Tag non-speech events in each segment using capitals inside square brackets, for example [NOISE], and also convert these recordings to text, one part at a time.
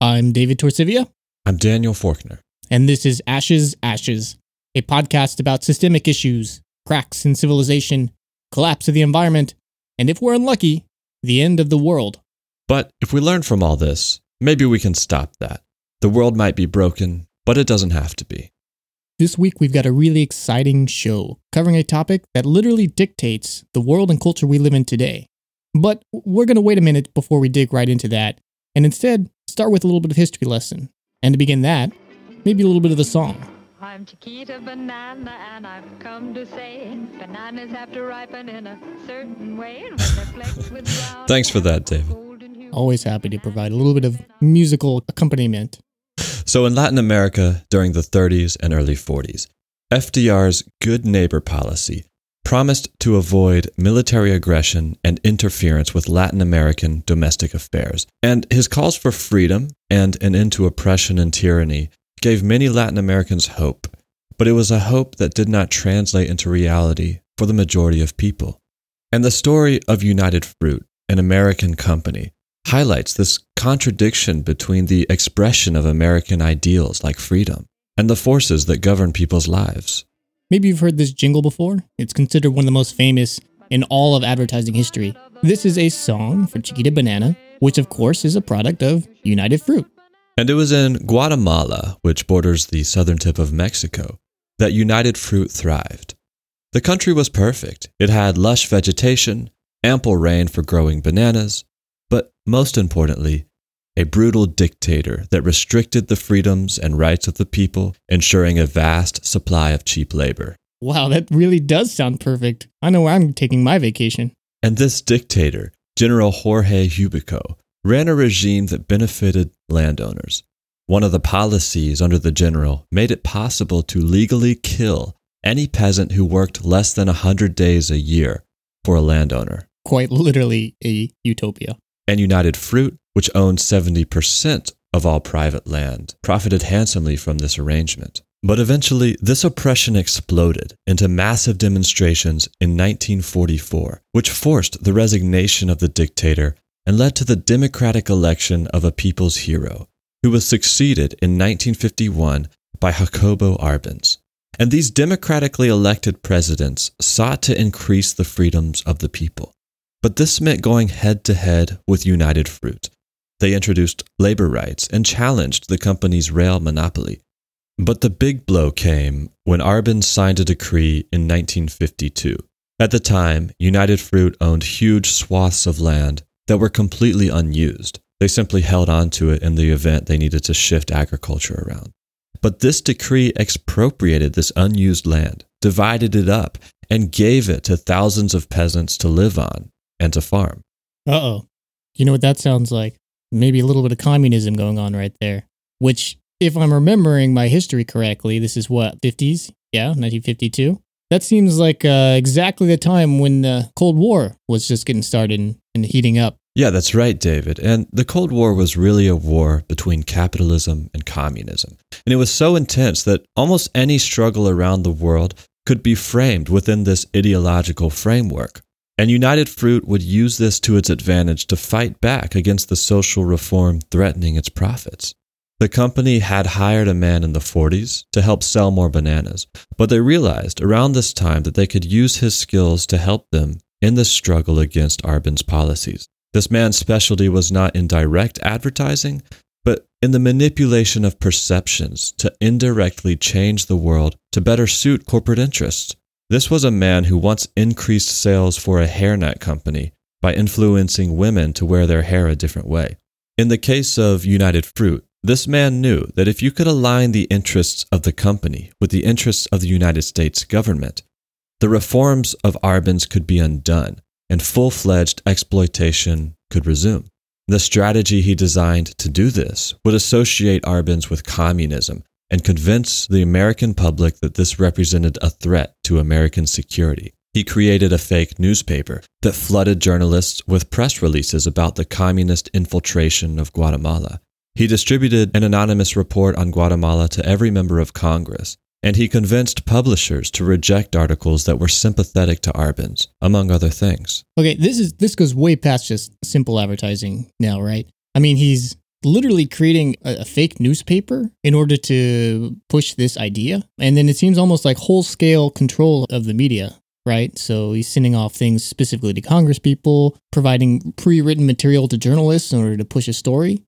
I'm David Torcivia, I'm Daniel Forkner. and this is Ashes, Ashes, a podcast about systemic issues, cracks in civilization, collapse of the environment, and if we're unlucky, the end of the world. But if we learn from all this, maybe we can stop that. The world might be broken, but it doesn't have to be. This week, we've got a really exciting show covering a topic that literally dictates the world and culture we live in today. But we're going to wait a minute before we dig right into that, and instead start with a little bit of history lesson. And to begin that, maybe a little bit of a song. I'm Chiquita Banana, and I've come to say bananas have to ripen in a certain way. And when they're flecked with [LAUGHS] brown Thanks for that, and David. Always happy to provide a little bit of musical accompaniment. So, in Latin America during the 30s and early 40s, FDR's good neighbor policy promised to avoid military aggression and interference with Latin American domestic affairs. And his calls for freedom and an end to oppression and tyranny gave many Latin Americans hope. But it was a hope that did not translate into reality for the majority of people. And the story of United Fruit, an American company, highlights this contradiction between the expression of American ideals like freedom and the forces that govern people's lives. Maybe you've heard this jingle before. It's considered one of the most famous in all of advertising history. This is a song for Chiquita Banana, which of course is a product of United Fruit. And it was in Guatemala, which borders the southern tip of Mexico, that United Fruit thrived. The country was perfect. It had lush vegetation, ample rain for growing bananas, but most importantly, a brutal dictator that restricted the freedoms and rights of the people, ensuring a vast supply of cheap labor. Wow, that really does sound perfect. I know where I'm taking my vacation. And this dictator, General Jorge Ubico, ran a regime that benefited landowners. One of the policies under the general made it possible to legally kill any peasant who worked less than 100 days a year for a landowner. Quite literally a utopia. And United Fruit, which owned 70% of all private land, profited handsomely from this arrangement. But eventually, this oppression exploded into massive demonstrations in 1944, which forced the resignation of the dictator and led to the democratic election of a people's hero, who was succeeded in 1951 by Jacobo Arbenz. And these democratically elected presidents sought to increase the freedoms of the people. But this meant going head to head with United Fruit. They introduced labor rights and challenged the company's rail monopoly. But the big blow came when Arbenz signed a decree in 1952. At the time, United Fruit owned huge swaths of land that were completely unused. They simply held on to it in the event they needed to shift agriculture around. But this decree expropriated this unused land, divided it up, and gave it to thousands of peasants to live on and to farm. Uh oh. You know what that sounds like? Maybe a little bit of communism going on right there. Which, if I'm remembering my history correctly, this is what, 50s? Yeah, 1952? That seems like uh, exactly the time when the Cold War was just getting started and, and heating up. Yeah, that's right, David. And the Cold War was really a war between capitalism and communism. And it was so intense that almost any struggle around the world could be framed within this ideological framework. And United Fruit would use this to its advantage to fight back against the social reform threatening its profits. The company had hired a man in the 40s to help sell more bananas, but they realized around this time that they could use his skills to help them in the struggle against Arbenz policies. This man's specialty was not in direct advertising, but in the manipulation of perceptions to indirectly change the world to better suit corporate interests. This was a man who once increased sales for a hairnet company by influencing women to wear their hair a different way. In the case of United Fruit, this man knew that if you could align the interests of the company with the interests of the United States government, the reforms of Arbenz could be undone and full fledged exploitation could resume. The strategy he designed to do this would associate Arbenz with communism and convince the American public that this represented a threat to American security. He created a fake newspaper that flooded journalists with press releases about the communist infiltration of Guatemala. He distributed an anonymous report on Guatemala to every member of Congress, and he convinced publishers to reject articles that were sympathetic to Arbenz, among other things. Okay, this is this goes way past just simple advertising now, right? I mean, he's literally creating a, a fake newspaper in order to push this idea. And then it seems almost like whole scale control of the media, right? So he's sending off things specifically to Congress people, providing pre written material to journalists in order to push a story.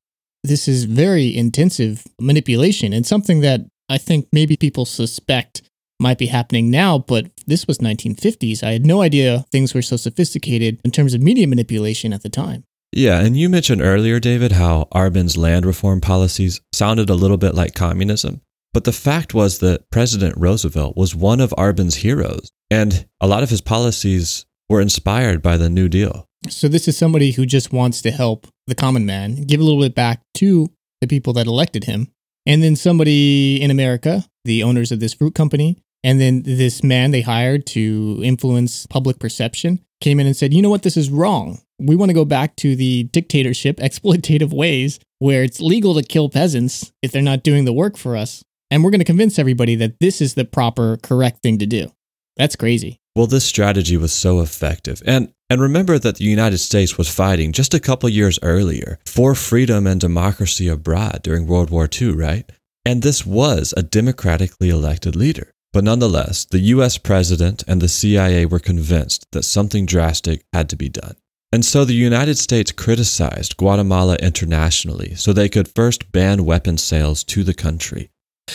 This is very intensive manipulation and something that I think maybe people suspect might be happening now, but this was 1950s. I had no idea things were so sophisticated in terms of media manipulation at the time. Yeah, and you mentioned earlier, David, how Arbenz's land reform policies sounded a little bit like communism. But the fact was that President Roosevelt was one of Arbenz's heroes, and a lot of his policies were inspired by the New Deal. So, this is somebody who just wants to help the common man, give a little bit back to the people that elected him. And then somebody in America, the owners of this fruit company, and then this man they hired to influence public perception came in and said, you know what, this is wrong. We want to go back to the dictatorship, [LAUGHS] exploitative ways where it's legal to kill peasants if they're not doing the work for us. And we're going to convince everybody that this is the proper, correct thing to do. That's crazy. Well, this strategy was so effective. And and remember that the United States was fighting just a couple years earlier for freedom and democracy abroad during World War II, right? And this was a democratically elected leader. But nonetheless, the US president and the CIA were convinced that something drastic had to be done. And so the United States criticized Guatemala internationally so they could first ban weapon sales to the country.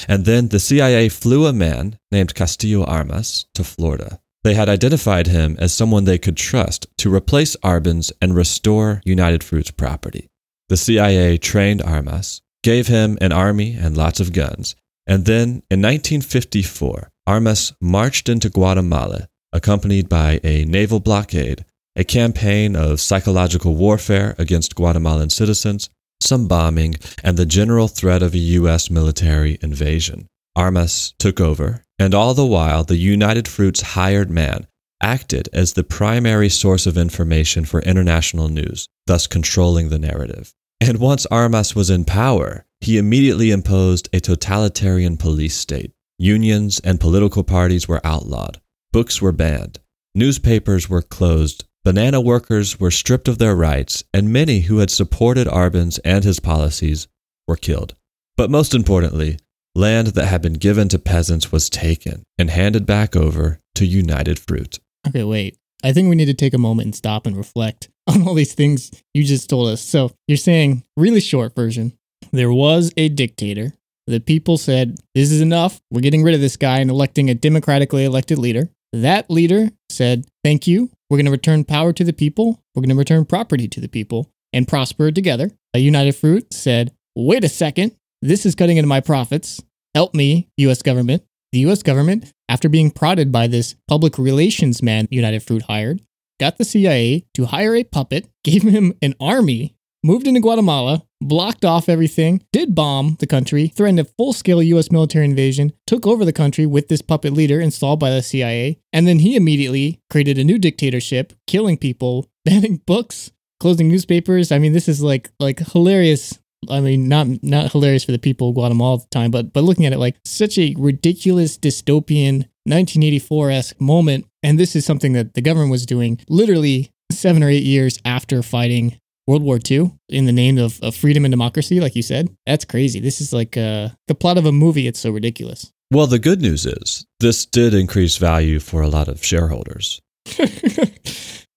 And then the CIA flew a man named Castillo Armas to Florida. They had identified him as someone they could trust to replace Arbenz and restore United Fruit's property. The CIA trained Armas, gave him an army and lots of guns, and then in 1954, Armas marched into Guatemala, accompanied by a naval blockade, a campaign of psychological warfare against Guatemalan citizens, some bombing, and the general threat of a U.S. military invasion. Armas took over, and all the while, the United Fruit's hired man acted as the primary source of information for international news, thus controlling the narrative. And once Armas was in power, he immediately imposed a totalitarian police state. Unions and political parties were outlawed. Books were banned. Newspapers were closed. Banana workers were stripped of their rights, and many who had supported Arbenz and his policies were killed. But most importantly, land that had been given to peasants was taken and handed back over to United Fruit. Okay, wait. I think we need to take a moment and stop and reflect on all these things you just told us. So you're saying, really short version, there was a dictator. The people said, This is enough. We're getting rid of this guy and electing a democratically elected leader. That leader said, Thank you. We're going to return power to the people. We're going to return property to the people and prosper together. A United Fruit said, Wait a second. This is cutting into my profits. Help me, US government. The US government, after being prodded by this public relations man United Fruit hired, got the CIA to hire a puppet, gave him an army moved into Guatemala, blocked off everything, did bomb the country, threatened a full scale US military invasion, took over the country with this puppet leader installed by the CIA, and then he immediately created a new dictatorship, killing people, [LAUGHS] banning books, closing newspapers. I mean, this is like like hilarious. I mean, not not hilarious for the people of Guatemala at the time, but but looking at it like such a ridiculous dystopian 1984 esque moment. And this is something that the government was doing literally seven or eight years after fighting World War II in the name of, of freedom and democracy, like you said. That's crazy. This is like uh, the plot of a movie. It's so ridiculous. Well, the good news is this did increase value for a lot of shareholders. [LAUGHS]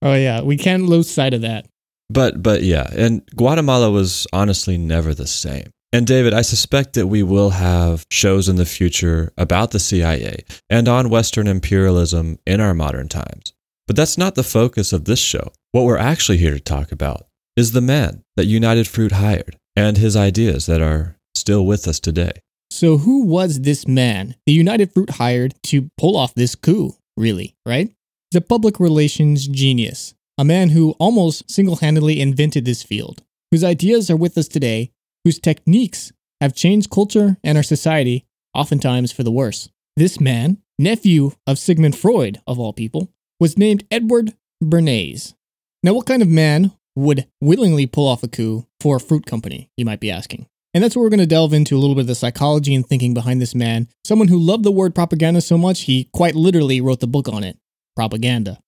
oh yeah, we can't lose sight of that. But but yeah, and Guatemala was honestly never the same. And David, I suspect that we will have shows in the future about the CIA and on Western imperialism in our modern times. But that's not the focus of this show. What we're actually here to talk about is the man that United Fruit hired and his ideas that are still with us today. So, who was this man the United Fruit hired to pull off this coup, really, right? The public relations genius, a man who almost single handedly invented this field, whose ideas are with us today, whose techniques have changed culture and our society, oftentimes for the worse. This man, nephew of Sigmund Freud, of all people, was named Edward Bernays. Now, what kind of man would willingly pull off a coup for a fruit company, you might be asking. And that's where we're going to delve into a little bit of the psychology and thinking behind this man, someone who loved the word propaganda so much he quite literally wrote the book on it Propaganda.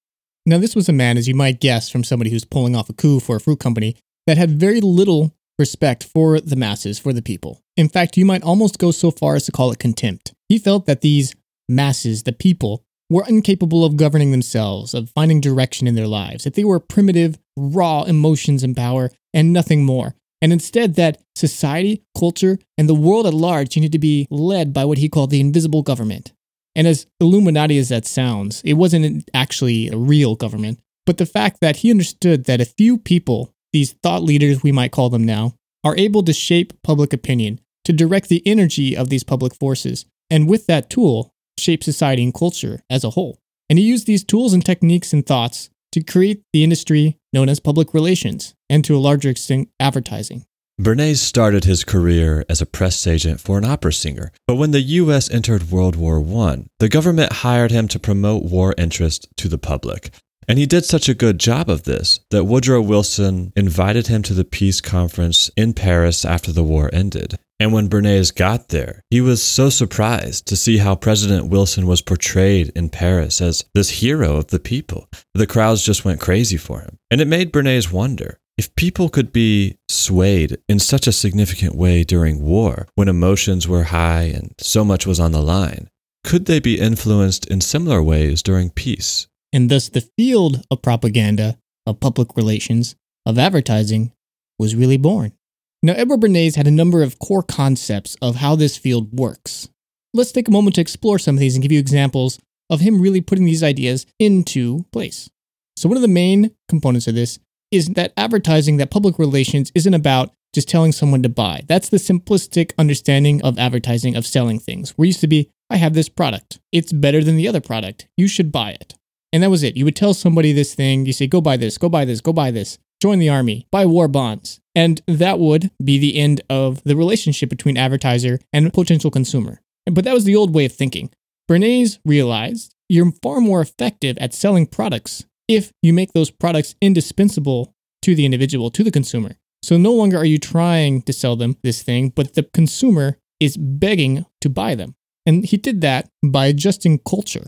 Now, this was a man, as you might guess from somebody who's pulling off a coup for a fruit company, that had very little respect for the masses, for the people. In fact, you might almost go so far as to call it contempt. He felt that these masses, the people, were incapable of governing themselves, of finding direction in their lives, that they were primitive, raw emotions and power, and nothing more. And instead, that society, culture, and the world at large needed to be led by what he called the invisible government. And as Illuminati as that sounds, it wasn't actually a real government, but the fact that he understood that a few people, these thought leaders we might call them now, are able to shape public opinion, to direct the energy of these public forces, and with that tool, shape society and culture as a whole. And he used these tools and techniques and thoughts to create the industry known as public relations, and to a larger extent, advertising. Bernays started his career as a press agent for an opera singer, but when the US entered World War I, the government hired him to promote war interest to the public. And he did such a good job of this that Woodrow Wilson invited him to the peace conference in Paris after the war ended. And when Bernays got there, he was so surprised to see how President Wilson was portrayed in Paris as this hero of the people. The crowds just went crazy for him. And it made Bernays wonder if people could be swayed in such a significant way during war, when emotions were high and so much was on the line, could they be influenced in similar ways during peace? And thus, the field of propaganda, of public relations, of advertising was really born. Now, Edward Bernays had a number of core concepts of how this field works. Let's take a moment to explore some of these and give you examples of him really putting these ideas into place. So, one of the main components of this is that advertising, that public relations, isn't about just telling someone to buy. That's the simplistic understanding of advertising, of selling things. Where used to be, I have this product. It's better than the other product. You should buy it. And that was it. You would tell somebody this thing, you say, go buy this, go buy this, go buy this join the army, buy war bonds. And that would be the end of the relationship between advertiser and potential consumer. But that was the old way of thinking. Bernays realized you're far more effective at selling products if you make those products indispensable to the individual, to the consumer. So no longer are you trying to sell them this thing, but the consumer is begging to buy them. And he did that by adjusting culture.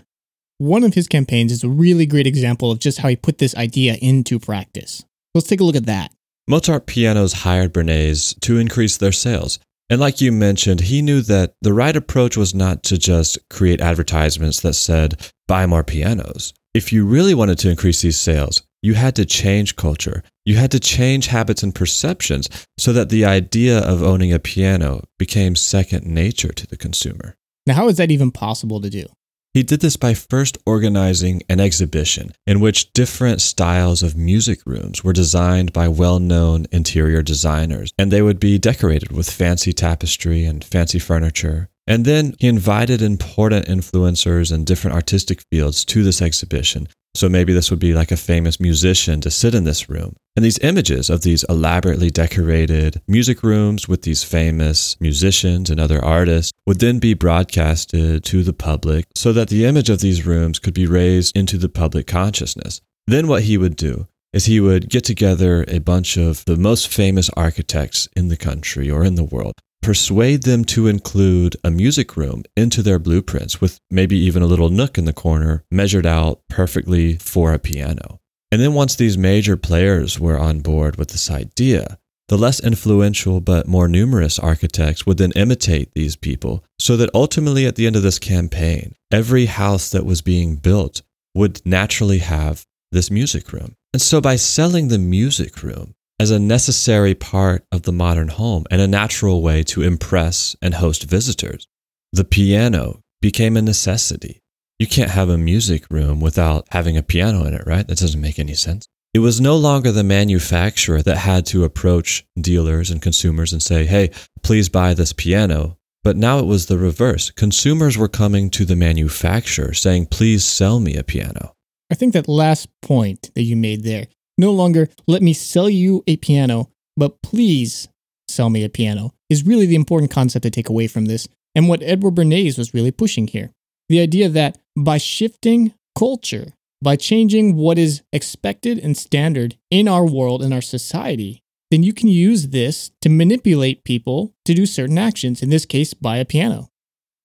One of his campaigns is a really great example of just how he put this idea into practice. Let's take a look at that. Mozart Pianos hired Bernays to increase their sales. And like you mentioned, he knew that the right approach was not to just create advertisements that said, buy more pianos. If you really wanted to increase these sales, you had to change culture. You had to change habits and perceptions so that the idea of owning a piano became second nature to the consumer. Now, how is that even possible to do? He did this by first organizing an exhibition in which different styles of music rooms were designed by well known interior designers, and they would be decorated with fancy tapestry and fancy furniture. And then he invited important influencers in different artistic fields to this exhibition so maybe this would be like a famous musician to sit in this room. And these images of these elaborately decorated music rooms with these famous musicians and other artists would then be broadcasted to the public so that the image of these rooms could be raised into the public consciousness. Then what he would do is he would get together a bunch of the most famous architects in the country or in the world persuade them to include a music room into their blueprints with maybe even a little nook in the corner measured out perfectly for a piano. And then once these major players were on board with this idea, the less influential but more numerous architects would then imitate these people so that ultimately at the end of this campaign, every house that was being built would naturally have this music room. And so by selling the music room, as a necessary part of the modern home and a natural way to impress and host visitors. The piano became a necessity. You can't have a music room without having a piano in it, right? That doesn't make any sense. It was no longer the manufacturer that had to approach dealers and consumers and say, hey, please buy this piano. But now it was the reverse. Consumers were coming to the manufacturer saying, please sell me a piano. I think that last point that you made there no longer let me sell you a piano, but please sell me a piano is really the important concept to take away from this and what Edward Bernays was really pushing here. The idea that by shifting culture, by changing what is expected and standard in our world, in our society, then you can use this to manipulate people to do certain actions, in this case, buy a piano.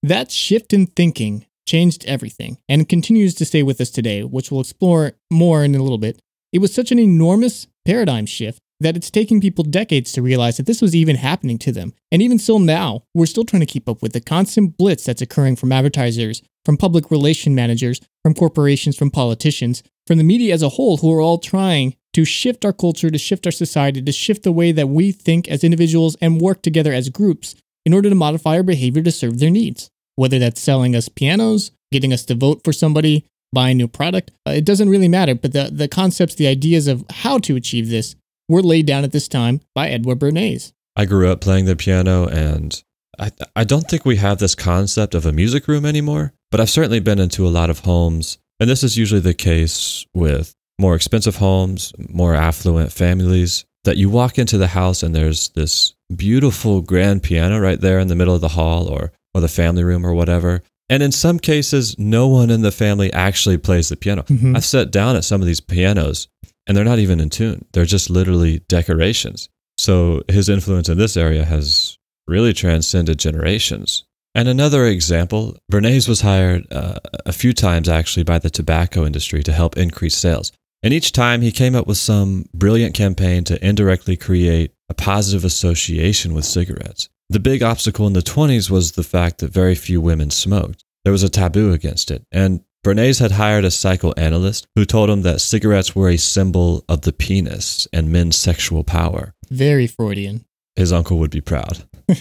That shift in thinking changed everything and continues to stay with us today, which we'll explore more in a little bit. It was such an enormous paradigm shift that it's taking people decades to realize that this was even happening to them. And even still now, we're still trying to keep up with the constant blitz that's occurring from advertisers, from public relation managers, from corporations, from politicians, from the media as a whole, who are all trying to shift our culture, to shift our society, to shift the way that we think as individuals and work together as groups in order to modify our behavior to serve their needs. Whether that's selling us pianos, getting us to vote for somebody, buy a new product, uh, it doesn't really matter. But the, the concepts, the ideas of how to achieve this were laid down at this time by Edward Bernays. I grew up playing the piano and I, I don't think we have this concept of a music room anymore, but I've certainly been into a lot of homes. And this is usually the case with more expensive homes, more affluent families, that you walk into the house and there's this beautiful grand piano right there in the middle of the hall or, or the family room or whatever. And in some cases, no one in the family actually plays the piano. Mhm. I've sat down at some of these pianos and they're not even in tune. They're just literally decorations. So his influence in this area has really transcended generations. And another example, Bernays was hired uh, a few times actually by the tobacco industry to help increase sales. And each time he came up with some brilliant campaign to indirectly create a positive association with cigarettes. The big obstacle in the 20s was the fact that very few women smoked. There was a taboo against it. And Bernays had hired a psychoanalyst who told him that cigarettes were a symbol of the penis and men's sexual power. Very Freudian. His uncle would be proud. [LAUGHS]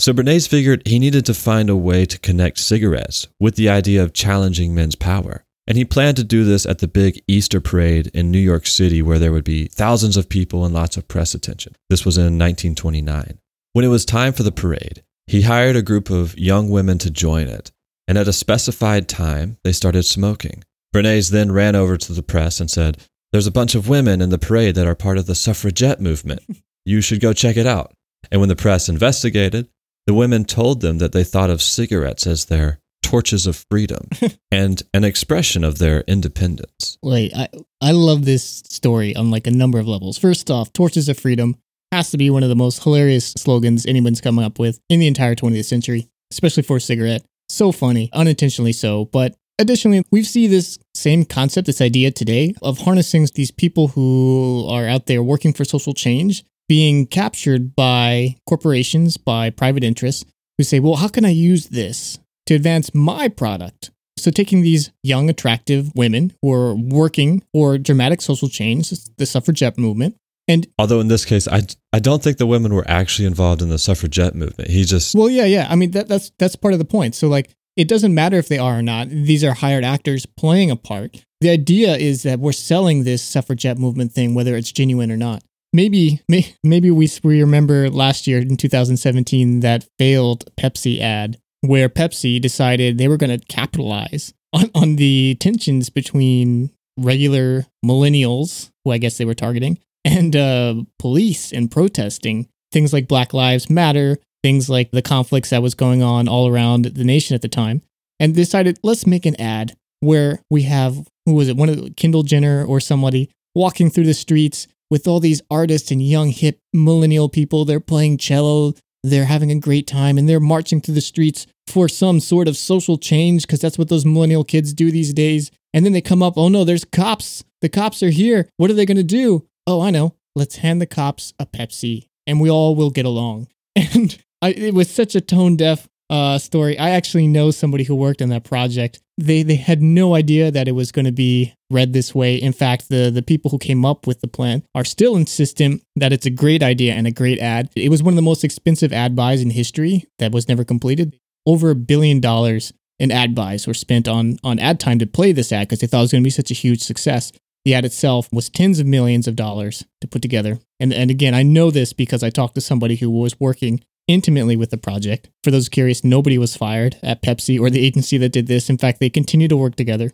so Bernays figured he needed to find a way to connect cigarettes with the idea of challenging men's power. And he planned to do this at the big Easter parade in New York City, where there would be thousands of people and lots of press attention. This was in 1929. When it was time for the parade, he hired a group of young women to join it. And at a specified time, they started smoking. Bernays then ran over to the press and said, There's a bunch of women in the parade that are part of the suffragette movement. You should go check it out. And when the press investigated, the women told them that they thought of cigarettes as their torches of freedom [LAUGHS] and an expression of their independence. Wait, I I love this story on like a number of levels. First off, Torches of Freedom has to be one of the most hilarious slogans anyone's come up with in the entire 20th century, especially for a cigarette. So funny, unintentionally so. But additionally, we see this same concept, this idea today of harnessing these people who are out there working for social change being captured by corporations, by private interests who say, well, how can I use this to advance my product? So, taking these young, attractive women who are working for dramatic social change, the suffragette movement, and Although in this case, I, I don't think the women were actually involved in the suffragette movement. He just, well, yeah, yeah. I mean, that, that's that's part of the point. So, like, it doesn't matter if they are or not. These are hired actors playing a part. The idea is that we're selling this suffragette movement thing, whether it's genuine or not. Maybe, may, maybe we we remember last year in 2017 that failed Pepsi ad where Pepsi decided they were going to capitalize on, on the tensions between regular millennials, who I guess they were targeting, and uh, police and protesting things like Black Lives Matter, things like the conflicts that was going on all around the nation at the time, and decided let's make an ad where we have who was it, one of Kendall Jenner or somebody walking through the streets with all these artists and young hip millennial people. They're playing cello, they're having a great time, and they're marching through the streets for some sort of social change because that's what those millennial kids do these days. And then they come up, oh no, there's cops. The cops are here. What are they going to do? Oh, I know. Let's hand the cops a Pepsi and we all will get along. [LAUGHS] And I, it was such a tone deaf uh, story. I actually know somebody who worked on that project. They they had no idea that it was going to be read this way. In fact, the the people who came up with the plan are still insistent that it's a great idea and a great ad. It was one of the most expensive ad buys in history that was never completed. Over a billion dollars in ad buys were spent on on ad time to play this ad because they thought it was going to be such a huge success. The ad itself was tens of millions of dollars to put together. And and again, I know this because I talked to somebody who was working intimately with the project. For those curious, nobody was fired at Pepsi or the agency that did this. In fact, they continue to work together.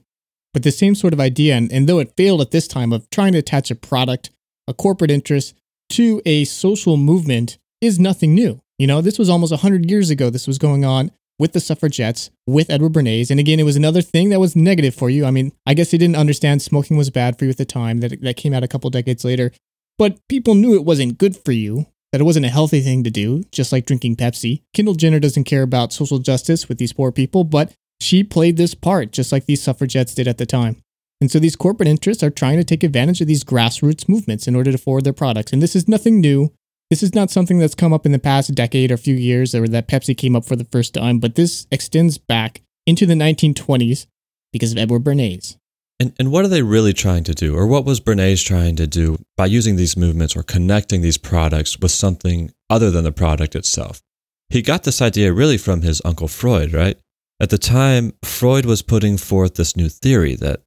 But the same sort of idea, and, and though it failed at this time of trying to attach a product, a corporate interest to a social movement, is nothing new. You know, this was almost 100 years ago. This was going on with the suffragettes, with Edward Bernays. And again, it was another thing that was negative for you. I mean, I guess they didn't understand smoking was bad for you at the time, that, that came out a couple decades later. But people knew it wasn't good for you, that it wasn't a healthy thing to do, just like drinking Pepsi. Kendall Jenner doesn't care about social justice with these poor people, but she played this part just like these suffragettes did at the time. And so these corporate interests are trying to take advantage of these grassroots movements in order to forward their products. And this is nothing new. This is not something that's come up in the past decade or few years or that Pepsi came up for the first time, but this extends back into the 1920s because of Edward Bernays. And, and what are they really trying to do? Or what was Bernays trying to do by using these movements or connecting these products with something other than the product itself? He got this idea really from his uncle Freud, right? At the time, Freud was putting forth this new theory that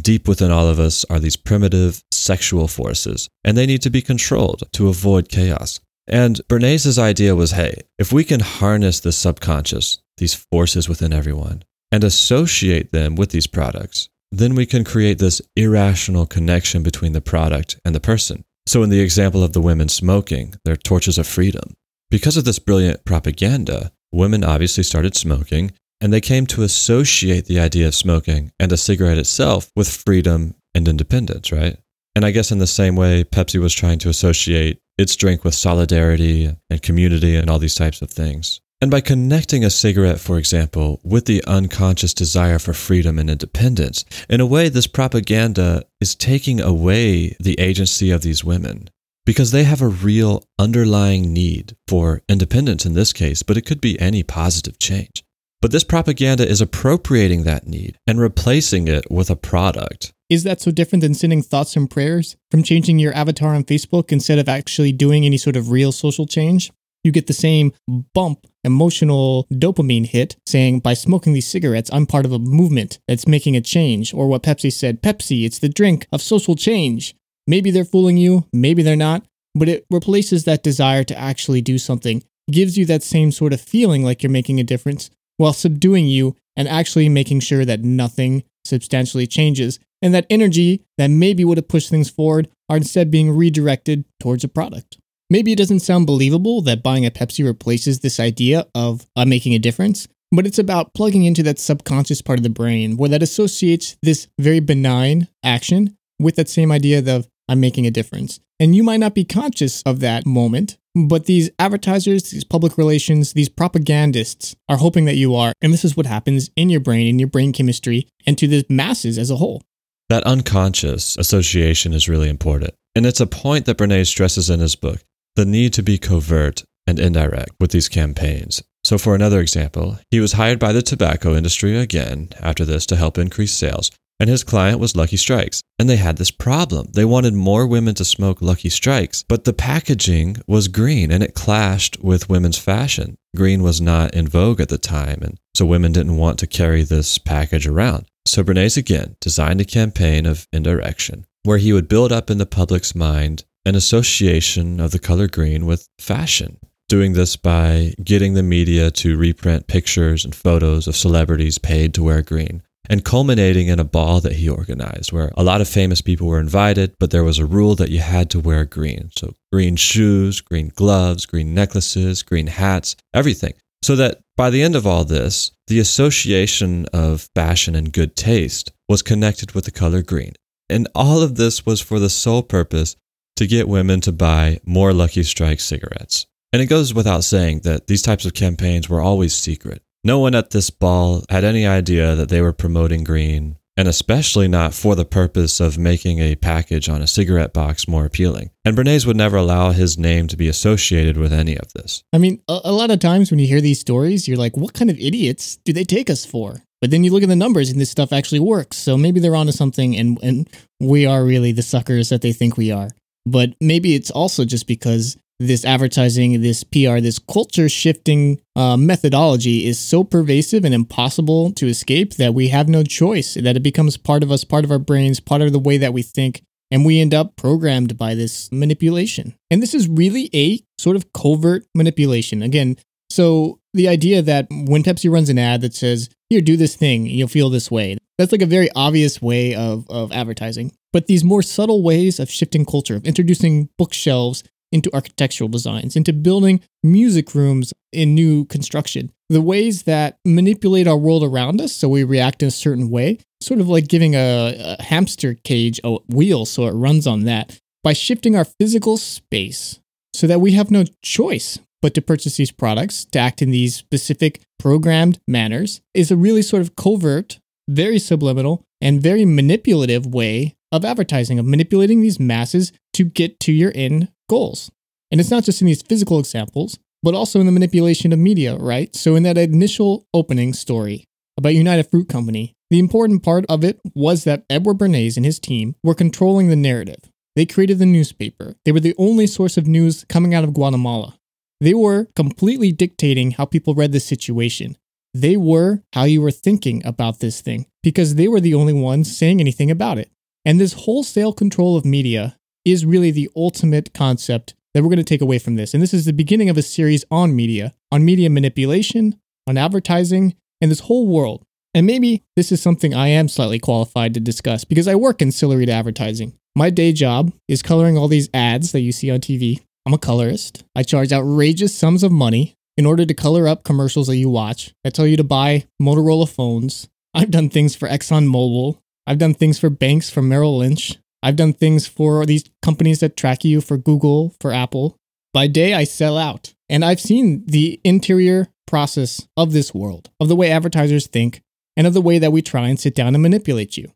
deep within all of us are these primitive sexual forces, and they need to be controlled to avoid chaos. And Bernays' idea was hey, if we can harness the subconscious, these forces within everyone, and associate them with these products, then we can create this irrational connection between the product and the person. So, in the example of the women smoking, their torches of freedom, because of this brilliant propaganda, women obviously started smoking, and they came to associate the idea of smoking and a cigarette itself with freedom and independence, right? And I guess in the same way, Pepsi was trying to associate its drink with solidarity and community and all these types of things. And by connecting a cigarette, for example, with the unconscious desire for freedom and independence, in a way, this propaganda is taking away the agency of these women because they have a real underlying need for independence in this case, but it could be any positive change. But this propaganda is appropriating that need and replacing it with a product. Is that so different than sending thoughts and prayers? From changing your avatar on Facebook instead of actually doing any sort of real social change? You get the same bump emotional dopamine hit saying by smoking these cigarettes i'm part of a movement that's making a change or what pepsi said pepsi it's the drink of social change maybe they're fooling you maybe they're not but it replaces that desire to actually do something gives you that same sort of feeling like you're making a difference while subduing you and actually making sure that nothing substantially changes and that energy that maybe would have pushed things forward are instead being redirected towards a product Maybe it doesn't sound believable that buying a Pepsi replaces this idea of uh, making a difference, but it's about plugging into that subconscious part of the brain where that associates this very benign action with that same idea of I'm making a difference. And you might not be conscious of that moment, but these advertisers, these public relations, these propagandists are hoping that you are. And this is what happens in your brain, in your brain chemistry, and to the masses as a whole. That unconscious association is really important. And it's a point that Bernays stresses in his book the need to be covert and indirect with these campaigns. So, for another example, he was hired by the tobacco industry again after this to help increase sales, and his client was Lucky Strikes. And they had this problem. They wanted more women to smoke Lucky Strikes, but the packaging was green and it clashed with women's fashion. Green was not in vogue at the time, and so women didn't want to carry this package around. So Bernays again designed a campaign of indirection where he would build up in the public's mind an association of the color green with fashion. Doing this by getting the media to reprint pictures and photos of celebrities paid to wear green, and culminating in a ball that he organized where a lot of famous people were invited, but there was a rule that you had to wear green. So, green shoes, green gloves, green necklaces, green hats, everything. So that by the end of all this, the association of fashion and good taste was connected with the color green. And all of this was for the sole purpose to get women to buy more Lucky Strike cigarettes. And it goes without saying that these types of campaigns were always secret. No one at this ball had any idea that they were promoting green, and especially not for the purpose of making a package on a cigarette box more appealing. And Bernays would never allow his name to be associated with any of this. I mean, a, a lot of times when you hear these stories, you're like, what kind of idiots do they take us for? But then you look at the numbers and this stuff actually works. So maybe they're onto something and, and we are really the suckers that they think we are. But maybe it's also just because this advertising, this PR, this culture shifting uh, methodology is so pervasive and impossible to escape that we have no choice, that it becomes part of us, part of our brains, part of the way that we think. And we end up programmed by this manipulation. And this is really a sort of covert manipulation. Again, so the idea that when Pepsi runs an ad that says, here, do this thing, you'll feel this way, that's like a very obvious way of, of advertising. But these more subtle ways of shifting culture, of introducing bookshelves into architectural designs, into building music rooms in new construction, the ways that manipulate our world around us so we react in a certain way, sort of like giving a, a hamster cage a wheel so it runs on that, by shifting our physical space so that we have no choice but to purchase these products, to act in these specific programmed manners, is a really sort of covert, very subliminal, and very manipulative way of advertising, of manipulating these masses to get to your end goals. And it's not just in these physical examples, but also in the manipulation of media, right? So, in that initial opening story about United Fruit Company, the important part of it was that Edward Bernays and his team were controlling the narrative. They created the newspaper. They were the only source of news coming out of Guatemala. They were completely dictating how people read the situation. They were how you were thinking about this thing because they were the only ones saying anything about it. And this wholesale control of media is really the ultimate concept that we're going to take away from this. And this is the beginning of a series on media, on media manipulation, on advertising, and this whole world. And maybe this is something I am slightly qualified to discuss because I work in to advertising. My day job is coloring all these ads that you see on TV. I'm a colorist. I charge outrageous sums of money in order to color up commercials that you watch that tell you to buy Motorola phones. I've done things for ExxonMobil. I've done things for banks for Merrill Lynch. I've done things for these companies that track you for Google, for Apple. By day, I sell out. And I've seen the interior process of this world, of the way advertisers think, and of the way that we try and sit down and manipulate you.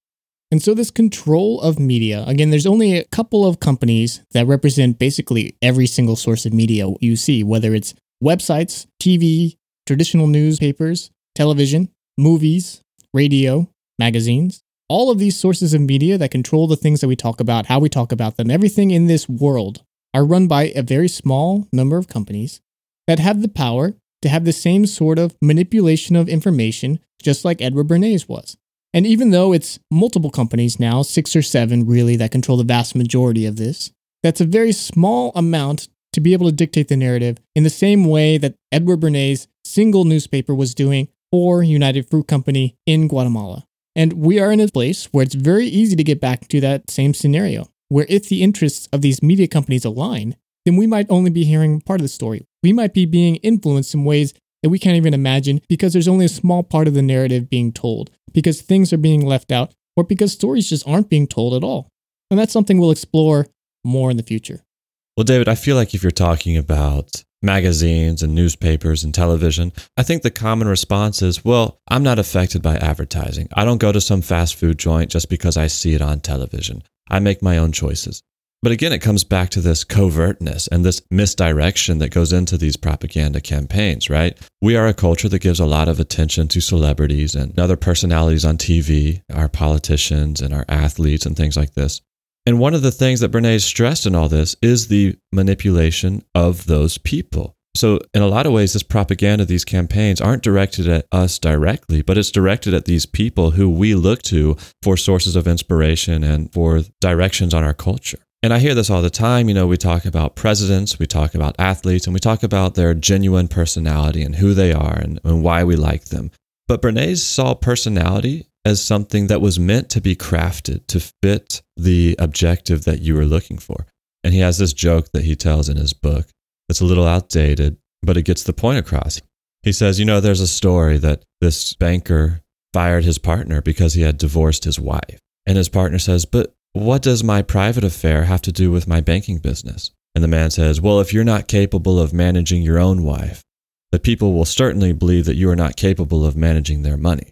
And so, this control of media again, there's only a couple of companies that represent basically every single source of media you see, whether it's websites, TV, traditional newspapers, television, movies, radio, magazines. All of these sources of media that control the things that we talk about, how we talk about them, everything in this world are run by a very small number of companies that have the power to have the same sort of manipulation of information, just like Edward Bernays was. And even though it's multiple companies now, six or seven really, that control the vast majority of this, that's a very small amount to be able to dictate the narrative in the same way that Edward Bernays' single newspaper was doing for United Fruit Company in Guatemala. And we are in a place where it's very easy to get back to that same scenario, where if the interests of these media companies align, then we might only be hearing part of the story. We might be being influenced in ways that we can't even imagine because there's only a small part of the narrative being told, because things are being left out, or because stories just aren't being told at all. And that's something we'll explore more in the future. Well, David, I feel like if you're talking about magazines and newspapers and television, I think the common response is, well, I'm not affected by advertising. I don't go to some fast food joint just because I see it on television. I make my own choices. But again, it comes back to this covertness and this misdirection that goes into these propaganda campaigns, right? We are a culture that gives a lot of attention to celebrities and other personalities on TV, our politicians and our athletes and things like this. And one of the things that Bernays stressed in all this is the manipulation of those people. So, in a lot of ways, this propaganda, these campaigns aren't directed at us directly, but it's directed at these people who we look to for sources of inspiration and for directions on our culture. And I hear this all the time. You know, we talk about presidents, we talk about athletes, and we talk about their genuine personality and who they are and, and why we like them. But Bernays saw personality as something that was meant to be crafted to fit the objective that you were looking for. And he has this joke that he tells in his book that's a little outdated, but it gets the point across. He says, You know, there's a story that this banker fired his partner because he had divorced his wife. And his partner says, But what does my private affair have to do with my banking business? And the man says, Well, if you're not capable of managing your own wife, the people will certainly believe that you are not capable of managing their money.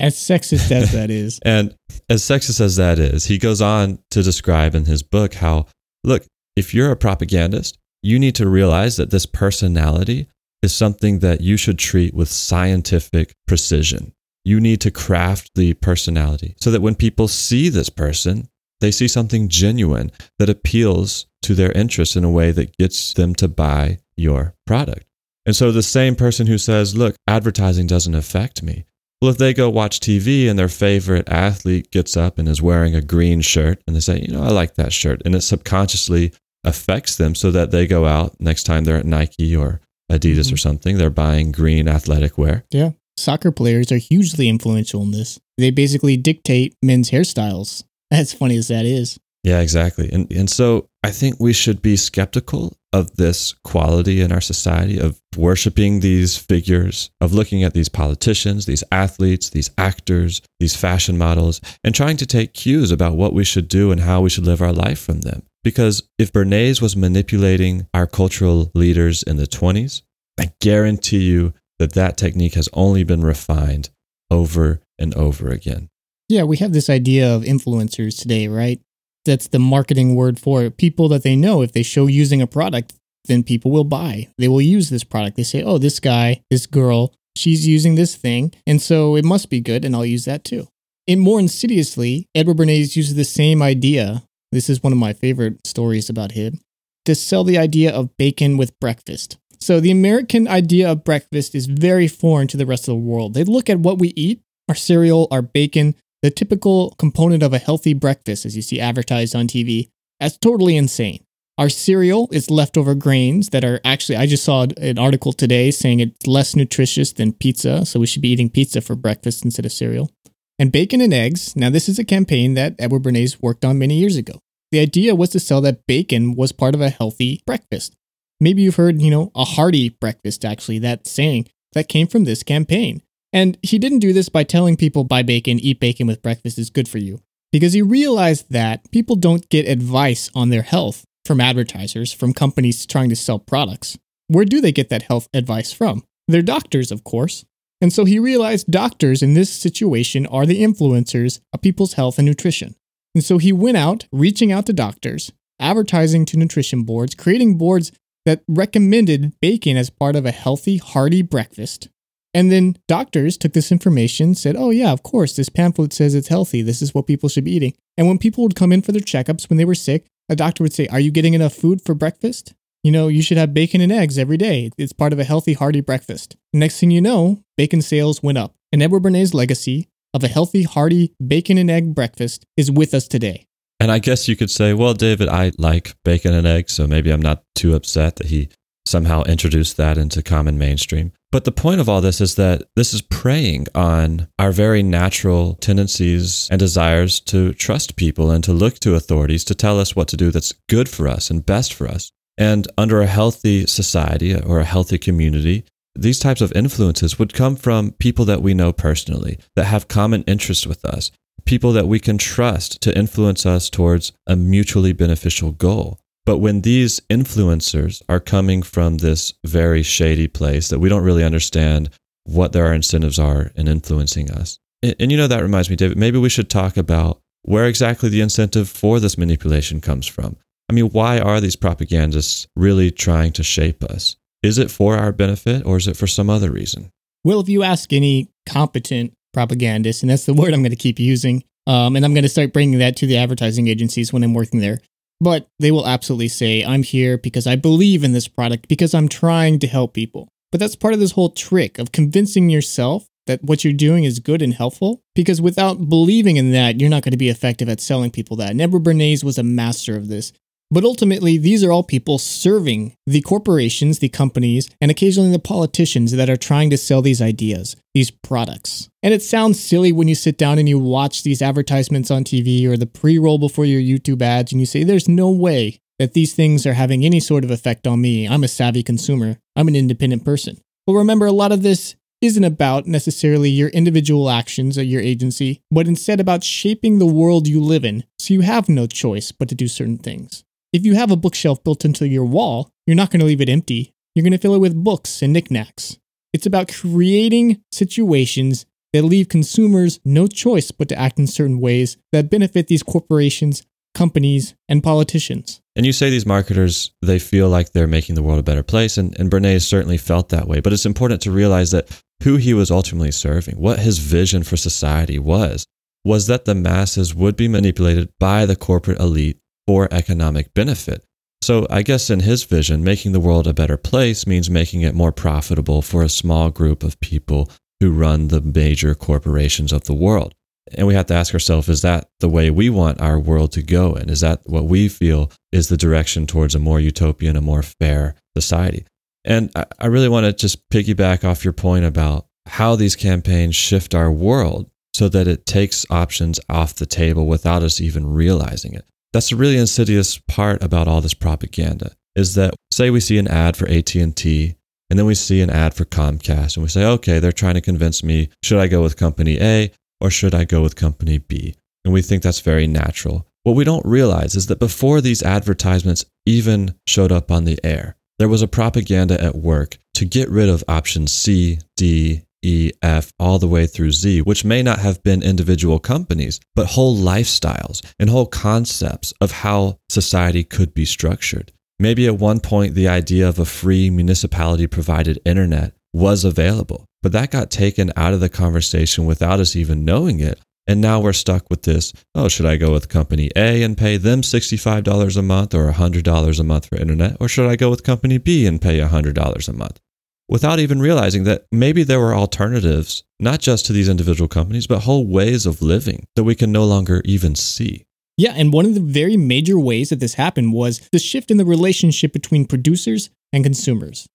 As sexist as that is. [LAUGHS] and as sexist as that is, he goes on to describe in his book how, look, if you're a propagandist, you need to realize that this personality is something that you should treat with scientific precision. You need to craft the personality so that when people see this person, they see something genuine that appeals to their interests in a way that gets them to buy your product. And so the same person who says, look, advertising doesn't affect me, well, if they go watch TV and their favorite athlete gets up and is wearing a green shirt and they say, you know, I like that shirt, and it subconsciously affects them so that they go out next time they're at Nike or Adidas mm-hmm. or something, they're buying green athletic wear. Yeah. Soccer players are hugely influential in this. They basically dictate men's hairstyles. [LAUGHS] As funny as that is. Yeah, exactly. And and so I think we should be skeptical of this quality in our society of worshiping these figures, of looking at these politicians, these athletes, these actors, these fashion models, and trying to take cues about what we should do and how we should live our life from them. Because if Bernays was manipulating our cultural leaders in the 20s, I guarantee you that that technique has only been refined over and over again. Yeah, we have this idea of influencers today, right? That's the marketing word for it. People that they know, if they show using a product, then people will buy. They will use this product. They say, oh, this guy, this girl, she's using this thing. And so it must be good. And I'll use that too. And more insidiously, Edward Bernays uses the same idea. This is one of my favorite stories about him to sell the idea of bacon with breakfast. So the American idea of breakfast is very foreign to the rest of the world. They look at what we eat, our cereal, our bacon, the typical component of a healthy breakfast as you see advertised on TV, that's totally insane. Our cereal is leftover grains that are actually, I just saw an article today saying it's less nutritious than pizza, so we should be eating pizza for breakfast instead of cereal. And bacon and eggs, now this is a campaign that Edward Bernays worked on many years ago. The idea was to sell that bacon was part of a healthy breakfast. Maybe you've heard, you know, a hearty breakfast, actually, that saying that came from this campaign. And he didn't do this by telling people buy bacon, eat bacon with breakfast is good for you, because he realized that people don't get advice on their health from advertisers, from companies trying to sell products. Where do they get that health advice from? They're doctors, of course. And so he realized doctors in this situation are the influencers of people's health and nutrition. And so he went out, reaching out to doctors, advertising to nutrition boards, creating boards that recommended bacon as part of a healthy, hearty breakfast. And then doctors took this information, said, oh, yeah, of course, this pamphlet says it's healthy. This is what people should be eating. And when people would come in for their checkups when they were sick, a doctor would say, Are you getting enough food for breakfast? You know, you should have bacon and eggs every day. It's part of a healthy, hearty breakfast. Next thing you know, bacon sales went up. And Edward Bernays' legacy of a healthy, hearty bacon and egg breakfast is with us today. And I guess you could say, well, David, I like bacon and eggs, so maybe I'm not too upset that he somehow introduce that into common mainstream. But the point of all this is that this is preying on our very natural tendencies and desires to trust people and to look to authorities to tell us what to do that's good for us and best for us. And under a healthy society or a healthy community, these types of influences would come from people that we know personally, that have common interests with us, people that we can trust to influence us towards a mutually beneficial goal. But when these influencers are coming from this very shady place that we don't really understand what their incentives are in influencing us. And, and, you know, that reminds me, David, maybe we should talk about where exactly the incentive for this manipulation comes from. I mean, why are these propagandists really trying to shape us? Is it for our benefit or is it for some other reason? Well, if you ask any competent propagandist, and that's the word I'm going to keep using, um, and I'm going to start bringing that to the advertising agencies when I'm working there, but they will absolutely say, I'm here because I believe in this product, because I'm trying to help people. But that's part of this whole trick of convincing yourself that what you're doing is good and helpful. Because without believing in that, you're not going to be effective at selling people that. Edward Bernays was a master of this. But ultimately, these are all people serving the corporations, the companies, and occasionally the politicians that are trying to sell these ideas, these products. And it sounds silly when you sit down and you watch these advertisements on TV or the pre roll before your YouTube ads and you say, there's no way that these things are having any sort of effect on me. I'm a savvy consumer, I'm an independent person. But remember, a lot of this isn't about necessarily your individual actions at your agency, but instead about shaping the world you live in so you have no choice but to do certain things. If you have a bookshelf built into your wall, you're not going to leave it empty. You're going to fill it with books and knickknacks. It's about creating situations that leave consumers no choice but to act in certain ways that benefit these corporations, companies, and politicians. And you say these marketers, they feel like they're making the world a better place, and, and Bernays certainly felt that way. But it's important to realize that who he was ultimately serving, what his vision for society was, was that the masses would be manipulated by the corporate elite for economic benefit. So, I guess in his vision, making the world a better place means making it more profitable for a small group of people who run the major corporations of the world. And we have to ask ourselves is that the way we want our world to go? And is that what we feel is the direction towards a more utopian, a more fair society? And I really want to just piggyback off your point about how these campaigns shift our world so that it takes options off the table without us even realizing it. That's a really insidious part about all this propaganda is that say we see an ad for AT&T and then we see an ad for Comcast and we say, okay, they're trying to convince me, should I go with company A or should I go with company B? And we think that's very natural. What we don't realize is that before these advertisements even showed up on the air, there was a propaganda at work to get rid of options C, D, E, F, all the way through Z, which may not have been individual companies, but whole lifestyles and whole concepts of how society could be structured. Maybe at one point, the idea of a free municipality provided internet was available, but that got taken out of the conversation without us even knowing it. And now we're stuck with this oh, should I go with company A and pay them $65 a month or $100 a month for internet? Or should I go with company B and pay $100 a month? Without even realizing that maybe there were alternatives, not just to these individual companies, but whole ways of living that we can no longer even see. Yeah, and one of the very major ways that this happened was the shift in the relationship between producers and consumers.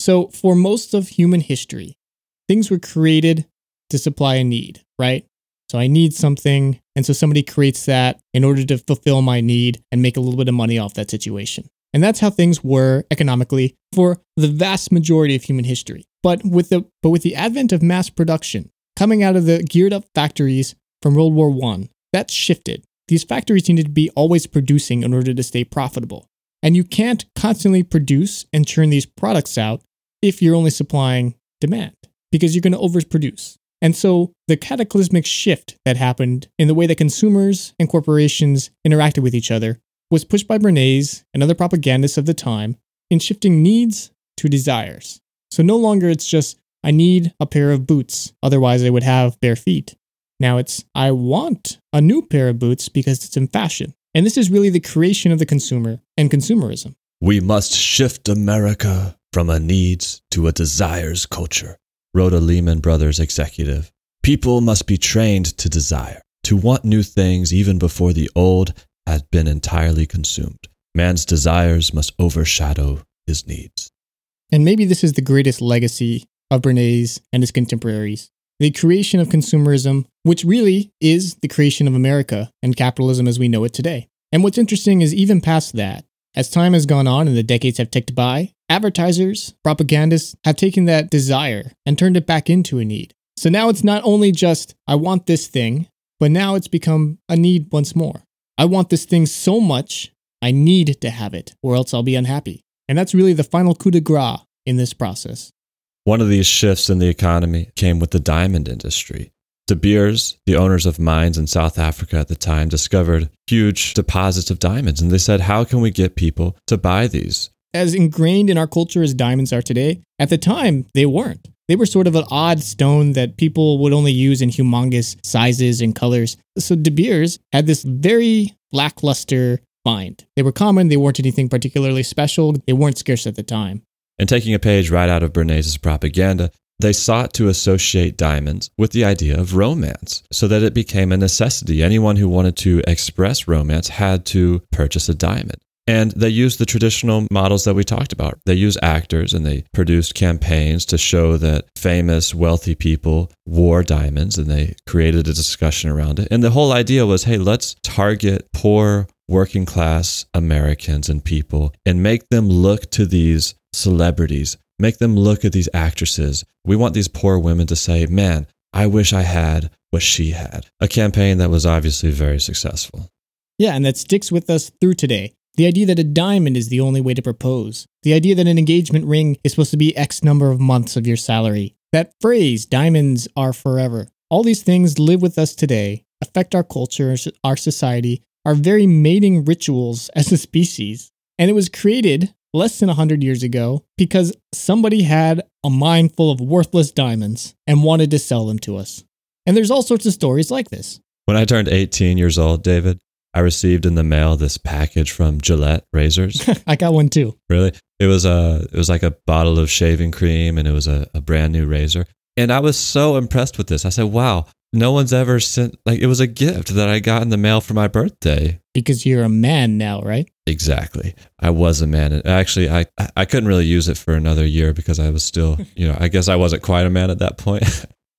So, for most of human history, things were created to supply a need, right? So, I need something, and so somebody creates that in order to fulfill my need and make a little bit of money off that situation. And that's how things were economically for the vast majority of human history. But with the but with the advent of mass production coming out of the geared up factories from World War I, that shifted. These factories needed to be always producing in order to stay profitable. And you can't constantly produce and churn these products out if you're only supplying demand because you're going to overproduce. And so the cataclysmic shift that happened in the way that consumers and corporations interacted with each other was pushed by Bernays and other propagandists of the time in shifting needs to desires. So no longer it's just, I need a pair of boots, otherwise I would have bare feet. Now it's, I want a new pair of boots because it's in fashion. And this is really the creation of the consumer and consumerism. We must shift America from a needs to a desires culture, wrote a Lehman Brothers executive. People must be trained to desire, to want new things even before the old had been entirely consumed. Man's desires must overshadow his needs. And maybe this is the greatest legacy of Bernays and his contemporaries the creation of consumerism, which really is the creation of America and capitalism as we know it today. And what's interesting is even past that, as time has gone on and the decades have ticked by, advertisers, propagandists have taken that desire and turned it back into a need. So now it's not only just, I want this thing, but now it's become a need once more. I want this thing so much, I need to have it, or else I'll be unhappy. And that's really the final coup de grace in this process. One of these shifts in the economy came with the diamond industry. De Beers, the owners of mines in South Africa at the time, discovered huge deposits of diamonds. And they said, How can we get people to buy these? As ingrained in our culture as diamonds are today, at the time, they weren't. They were sort of an odd stone that people would only use in humongous sizes and colors. So De Beers had this very lackluster find. They were common, they weren't anything particularly special, they weren't scarce at the time. And taking a page right out of Bernays' propaganda, they sought to associate diamonds with the idea of romance so that it became a necessity. Anyone who wanted to express romance had to purchase a diamond. And they used the traditional models that we talked about. They used actors and they produced campaigns to show that famous, wealthy people wore diamonds and they created a discussion around it. And the whole idea was hey, let's target poor, working class Americans and people and make them look to these celebrities, make them look at these actresses. We want these poor women to say, man, I wish I had what she had. A campaign that was obviously very successful. Yeah, and that sticks with us through today. The idea that a diamond is the only way to propose. The idea that an engagement ring is supposed to be X number of months of your salary. That phrase, diamonds are forever. All these things live with us today, affect our culture, our society, our very mating rituals [LAUGHS] as a species. And it was created less than 100 years ago because somebody had a mine full of worthless diamonds and wanted to sell them to us. And there's all sorts of stories like this. When I turned 18 years old, David, I received in the mail this package from Gillette razors. [LAUGHS] I got one too. Really? It was a it was like a bottle of shaving cream and it was a, a brand new razor. And I was so impressed with this. I said, wow, no one's ever sent like it was a gift that I got in the mail for my birthday. Because you're a man now, right? Exactly. I was a man. And actually I I couldn't really use it for another year because I was still, [LAUGHS] you know, I guess I wasn't quite a man at that point.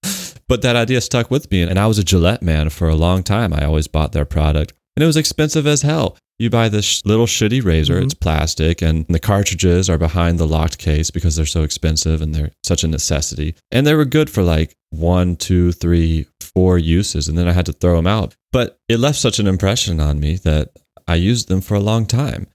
[LAUGHS] but that idea stuck with me and I was a Gillette man for a long time. I always bought their product and it was expensive as hell. You buy this little shitty razor, mm-hmm. it's plastic, and the cartridges are behind the locked case because they're so expensive and they're such a necessity. And they were good for like one, two, three, four uses, and then I had to throw them out. But it left such an impression on me that I used them for a long time.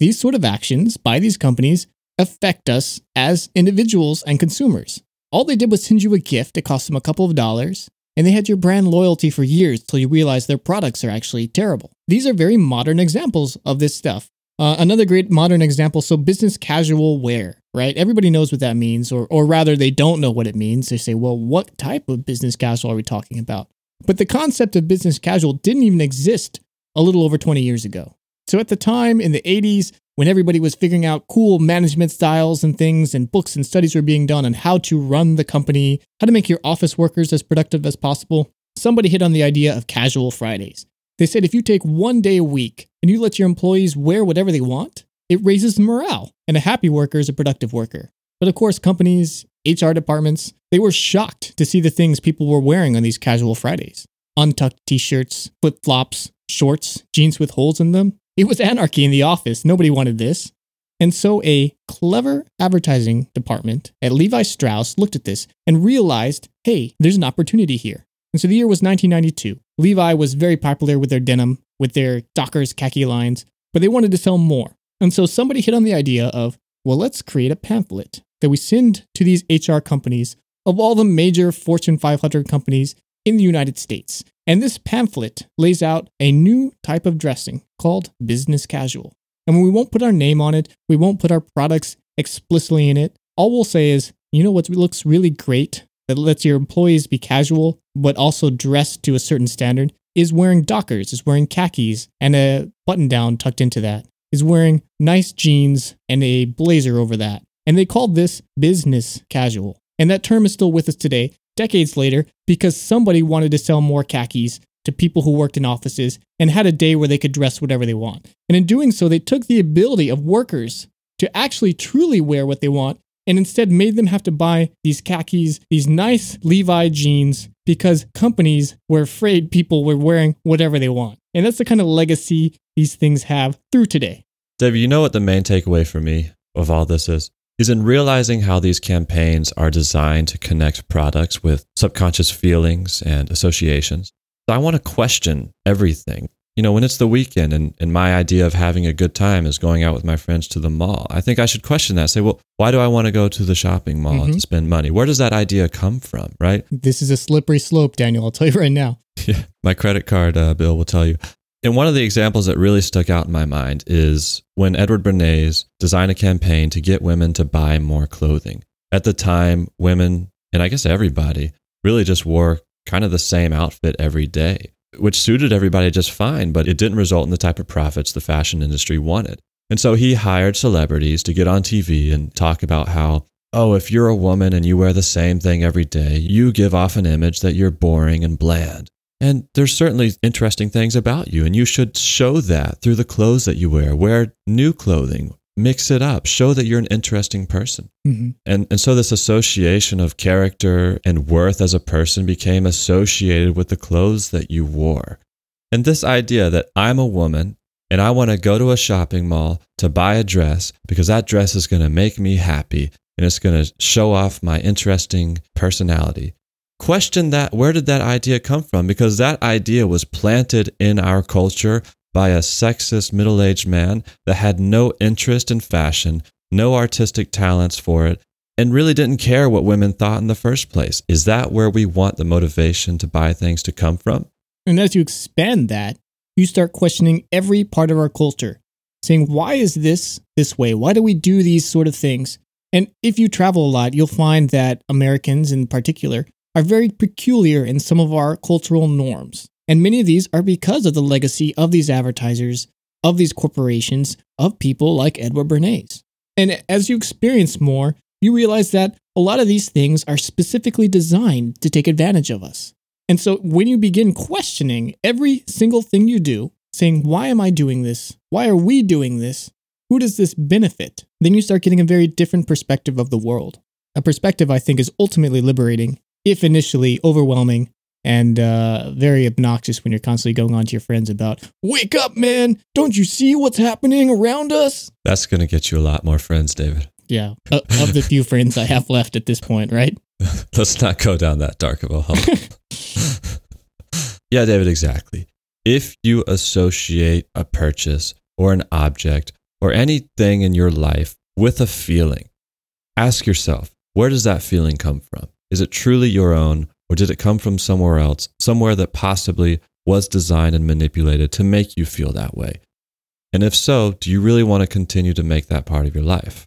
These sort of actions by these companies affect us as individuals and consumers. All they did was send you a gift. It cost them a couple of dollars. And they had your brand loyalty for years till you realize their products are actually terrible. These are very modern examples of this stuff. Uh, another great modern example so business casual wear, right? Everybody knows what that means, or, or rather, they don't know what it means. They say, well, what type of business casual are we talking about? But the concept of business casual didn't even exist a little over 20 years ago. So at the time in the 80s, when everybody was figuring out cool management styles and things, and books and studies were being done on how to run the company, how to make your office workers as productive as possible, somebody hit on the idea of casual Fridays. They said if you take one day a week and you let your employees wear whatever they want, it raises morale, and a happy worker is a productive worker. But of course, companies, HR departments, they were shocked to see the things people were wearing on these casual Fridays untucked t shirts, flip flops, shorts, jeans with holes in them. It was anarchy in the office. Nobody wanted this. And so a clever advertising department at Levi Strauss looked at this and realized hey, there's an opportunity here. And so the year was 1992. Levi was very popular with their denim, with their Dockers khaki lines, but they wanted to sell more. And so somebody hit on the idea of, well, let's create a pamphlet that we send to these HR companies of all the major Fortune 500 companies in the United States. And this pamphlet lays out a new type of dressing called business casual. And we won't put our name on it, we won't put our products explicitly in it. All we'll say is, you know what looks really great that lets your employees be casual, but also dressed to a certain standard, is wearing Dockers, is wearing khakis, and a button down tucked into that, is wearing nice jeans and a blazer over that. And they called this business casual. And that term is still with us today, decades later, because somebody wanted to sell more khakis to people who worked in offices and had a day where they could dress whatever they want. And in doing so, they took the ability of workers to actually truly wear what they want and instead made them have to buy these khakis, these nice Levi jeans, because companies were afraid people were wearing whatever they want. And that's the kind of legacy these things have through today. David, you know what the main takeaway for me of all this is? Is in realizing how these campaigns are designed to connect products with subconscious feelings and associations. So I want to question everything. You know, when it's the weekend and, and my idea of having a good time is going out with my friends to the mall, I think I should question that. Say, well, why do I want to go to the shopping mall Mhm. to spend money? Where does that idea come from, right? This is a slippery slope, Daniel. I'll tell you right now. [LAUGHS] Yeah, my credit card uh, bill will tell you. And one of the examples that really stuck out in my mind is when Edward Bernays designed a campaign to get women to buy more clothing. At the time, women, and I guess everybody, really just wore kind of the same outfit every day, which suited everybody just fine, but it didn't result in the type of profits the fashion industry wanted. And so he hired celebrities to get on TV and talk about how oh, if you're a woman and you wear the same thing every day, you give off an image that you're boring and bland. And there's certainly interesting things about you, and you should show that through the clothes that you wear. Wear new clothing, mix it up, show that you're an interesting person. Mhm. And, and so this association of character and worth as a person became associated with the clothes that you wore. And this idea that I'm a woman and I want to go to a shopping mall to buy a dress because that dress is going to make me happy and it's going to show off my interesting personality. Question that where did that idea come from? Because that idea was planted in our culture by a sexist middle aged man that had no interest in fashion, no artistic talents for it, and really didn't care what women thought in the first place. Is that where we want the motivation to buy things to come from? And as you expand that, you start questioning every part of our culture, saying, why is this this way? Why do we do these sort of things? And if you travel a lot, you'll find that Americans in particular are very peculiar in some of our cultural norms. And many of these are because of the legacy of these advertisers, of these corporations, of people like Edward Bernays. And as you experience more, you realize that a lot of these things are specifically designed to take advantage of us. And so when you begin questioning every single thing you do, saying, why am I doing this? Why are we doing this? Who does this benefit? Then you start getting a very different perspective of the world. A perspective I think is ultimately liberating, if initially overwhelming and uh, very obnoxious when you're constantly going on to your friends about, wake up, man! Don't you see what's happening around us? That's going to get you a lot more friends, David. Yeah, o- of the few friends I have left at this point, right? [LAUGHS] Let's not go down that dark of a hole. [LAUGHS] yeah, David, exactly. If you associate a purchase or an object or anything in your life with a feeling, ask yourself where does that feeling come from? Is it truly your own, or did it come from somewhere else, somewhere that possibly was designed and manipulated to make you feel that way? And if so, do you really want to continue to make that part of your life?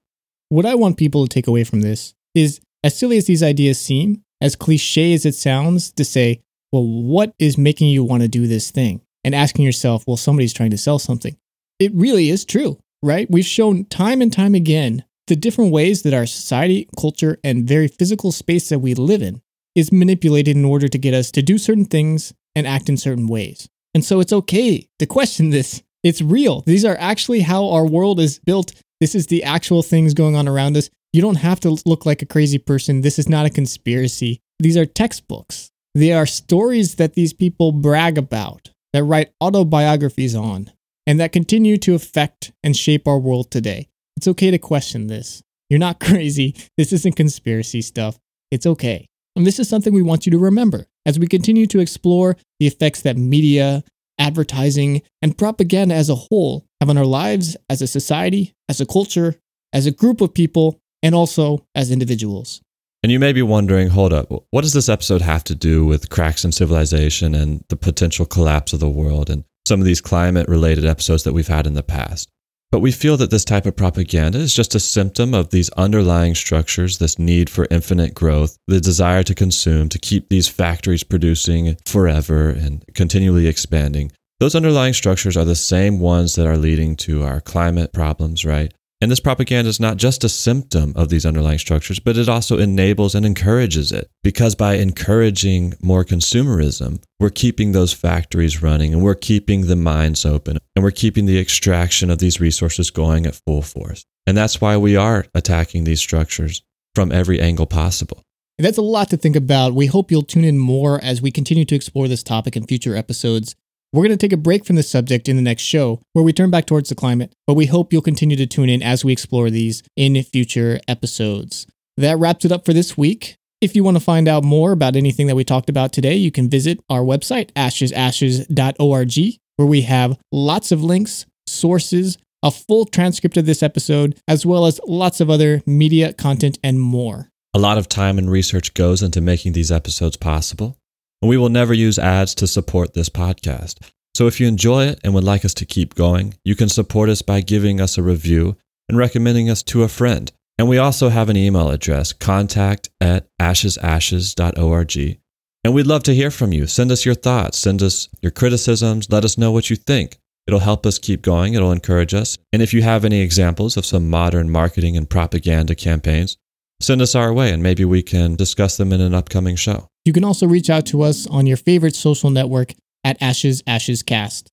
What I want people to take away from this is as silly as these ideas seem, as cliche as it sounds to say, well, what is making you want to do this thing? And asking yourself, well, somebody's trying to sell something. It really is true, right? We've shown time and time again the different ways that our society, culture, and very physical space that we live in is manipulated in order to get us to do certain things and act in certain ways. And so it's okay to question this. It's real. These are actually how our world is built. This is the actual things going on around us. You don't have to look like a crazy person. This is not a conspiracy. These are textbooks. They are stories that these people brag about, that write autobiographies on, and that continue to affect and shape our world today. It's okay to question this. You're not [LAUGHS] crazy. This isn't conspiracy stuff. It's okay. And this is something we want you to remember as we continue to explore the effects that media, advertising, and propaganda as a whole have on our lives as a society, as a culture, as a group of people, and also as individuals. And you may be wondering, hold up, what does this episode have to do with cracks in civilization and the potential collapse of the world and some of these climate related episodes that we've had in the past? But we feel that this type of propaganda is just a symptom of these underlying structures, this need for infinite growth, the desire to consume, to keep these factories producing forever and continually expanding. Those underlying structures are the same ones that are leading to our climate problems, right? And this propaganda is not just a symptom of these underlying structures, but it also enables and encourages it. Because by encouraging more consumerism, we're keeping those factories running and we're keeping the mines open and we're keeping the extraction of these resources going at full force. And that's why we are attacking these structures from every angle possible. That's a lot to think about. We hope you'll tune in more as we continue to explore this topic in future episodes. We're going to take a break from this subject in the next show where we turn back towards the climate, but we hope you'll continue to tune in as we explore these in future episodes. That wraps it up for this week. If you want to find out more about anything that we talked about today, you can visit our website, ashesashes.org, where we have lots of links, sources, a full transcript of this episode, as well as lots of other media content and more. A lot of time and research goes into making these episodes possible and we will never use ads to support this podcast. So if you enjoy it and would like us to keep going, you can support us by giving us a review and recommending us to a friend. And we also have an email address, contact at ashesashes.org. And we'd love to hear from you. Send us your thoughts, send us your criticisms, let us know what you think. It'll help us keep going, it'll encourage us. And if you have any examples of some modern marketing and propaganda campaigns, send us our way and maybe we can discuss them in an upcoming show. You can also reach out to us on your favorite social network at Ashes Ashes Cast.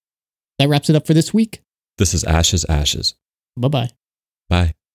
That wraps it up for this week. This is Ashes Ashes. Bye bye. Bye.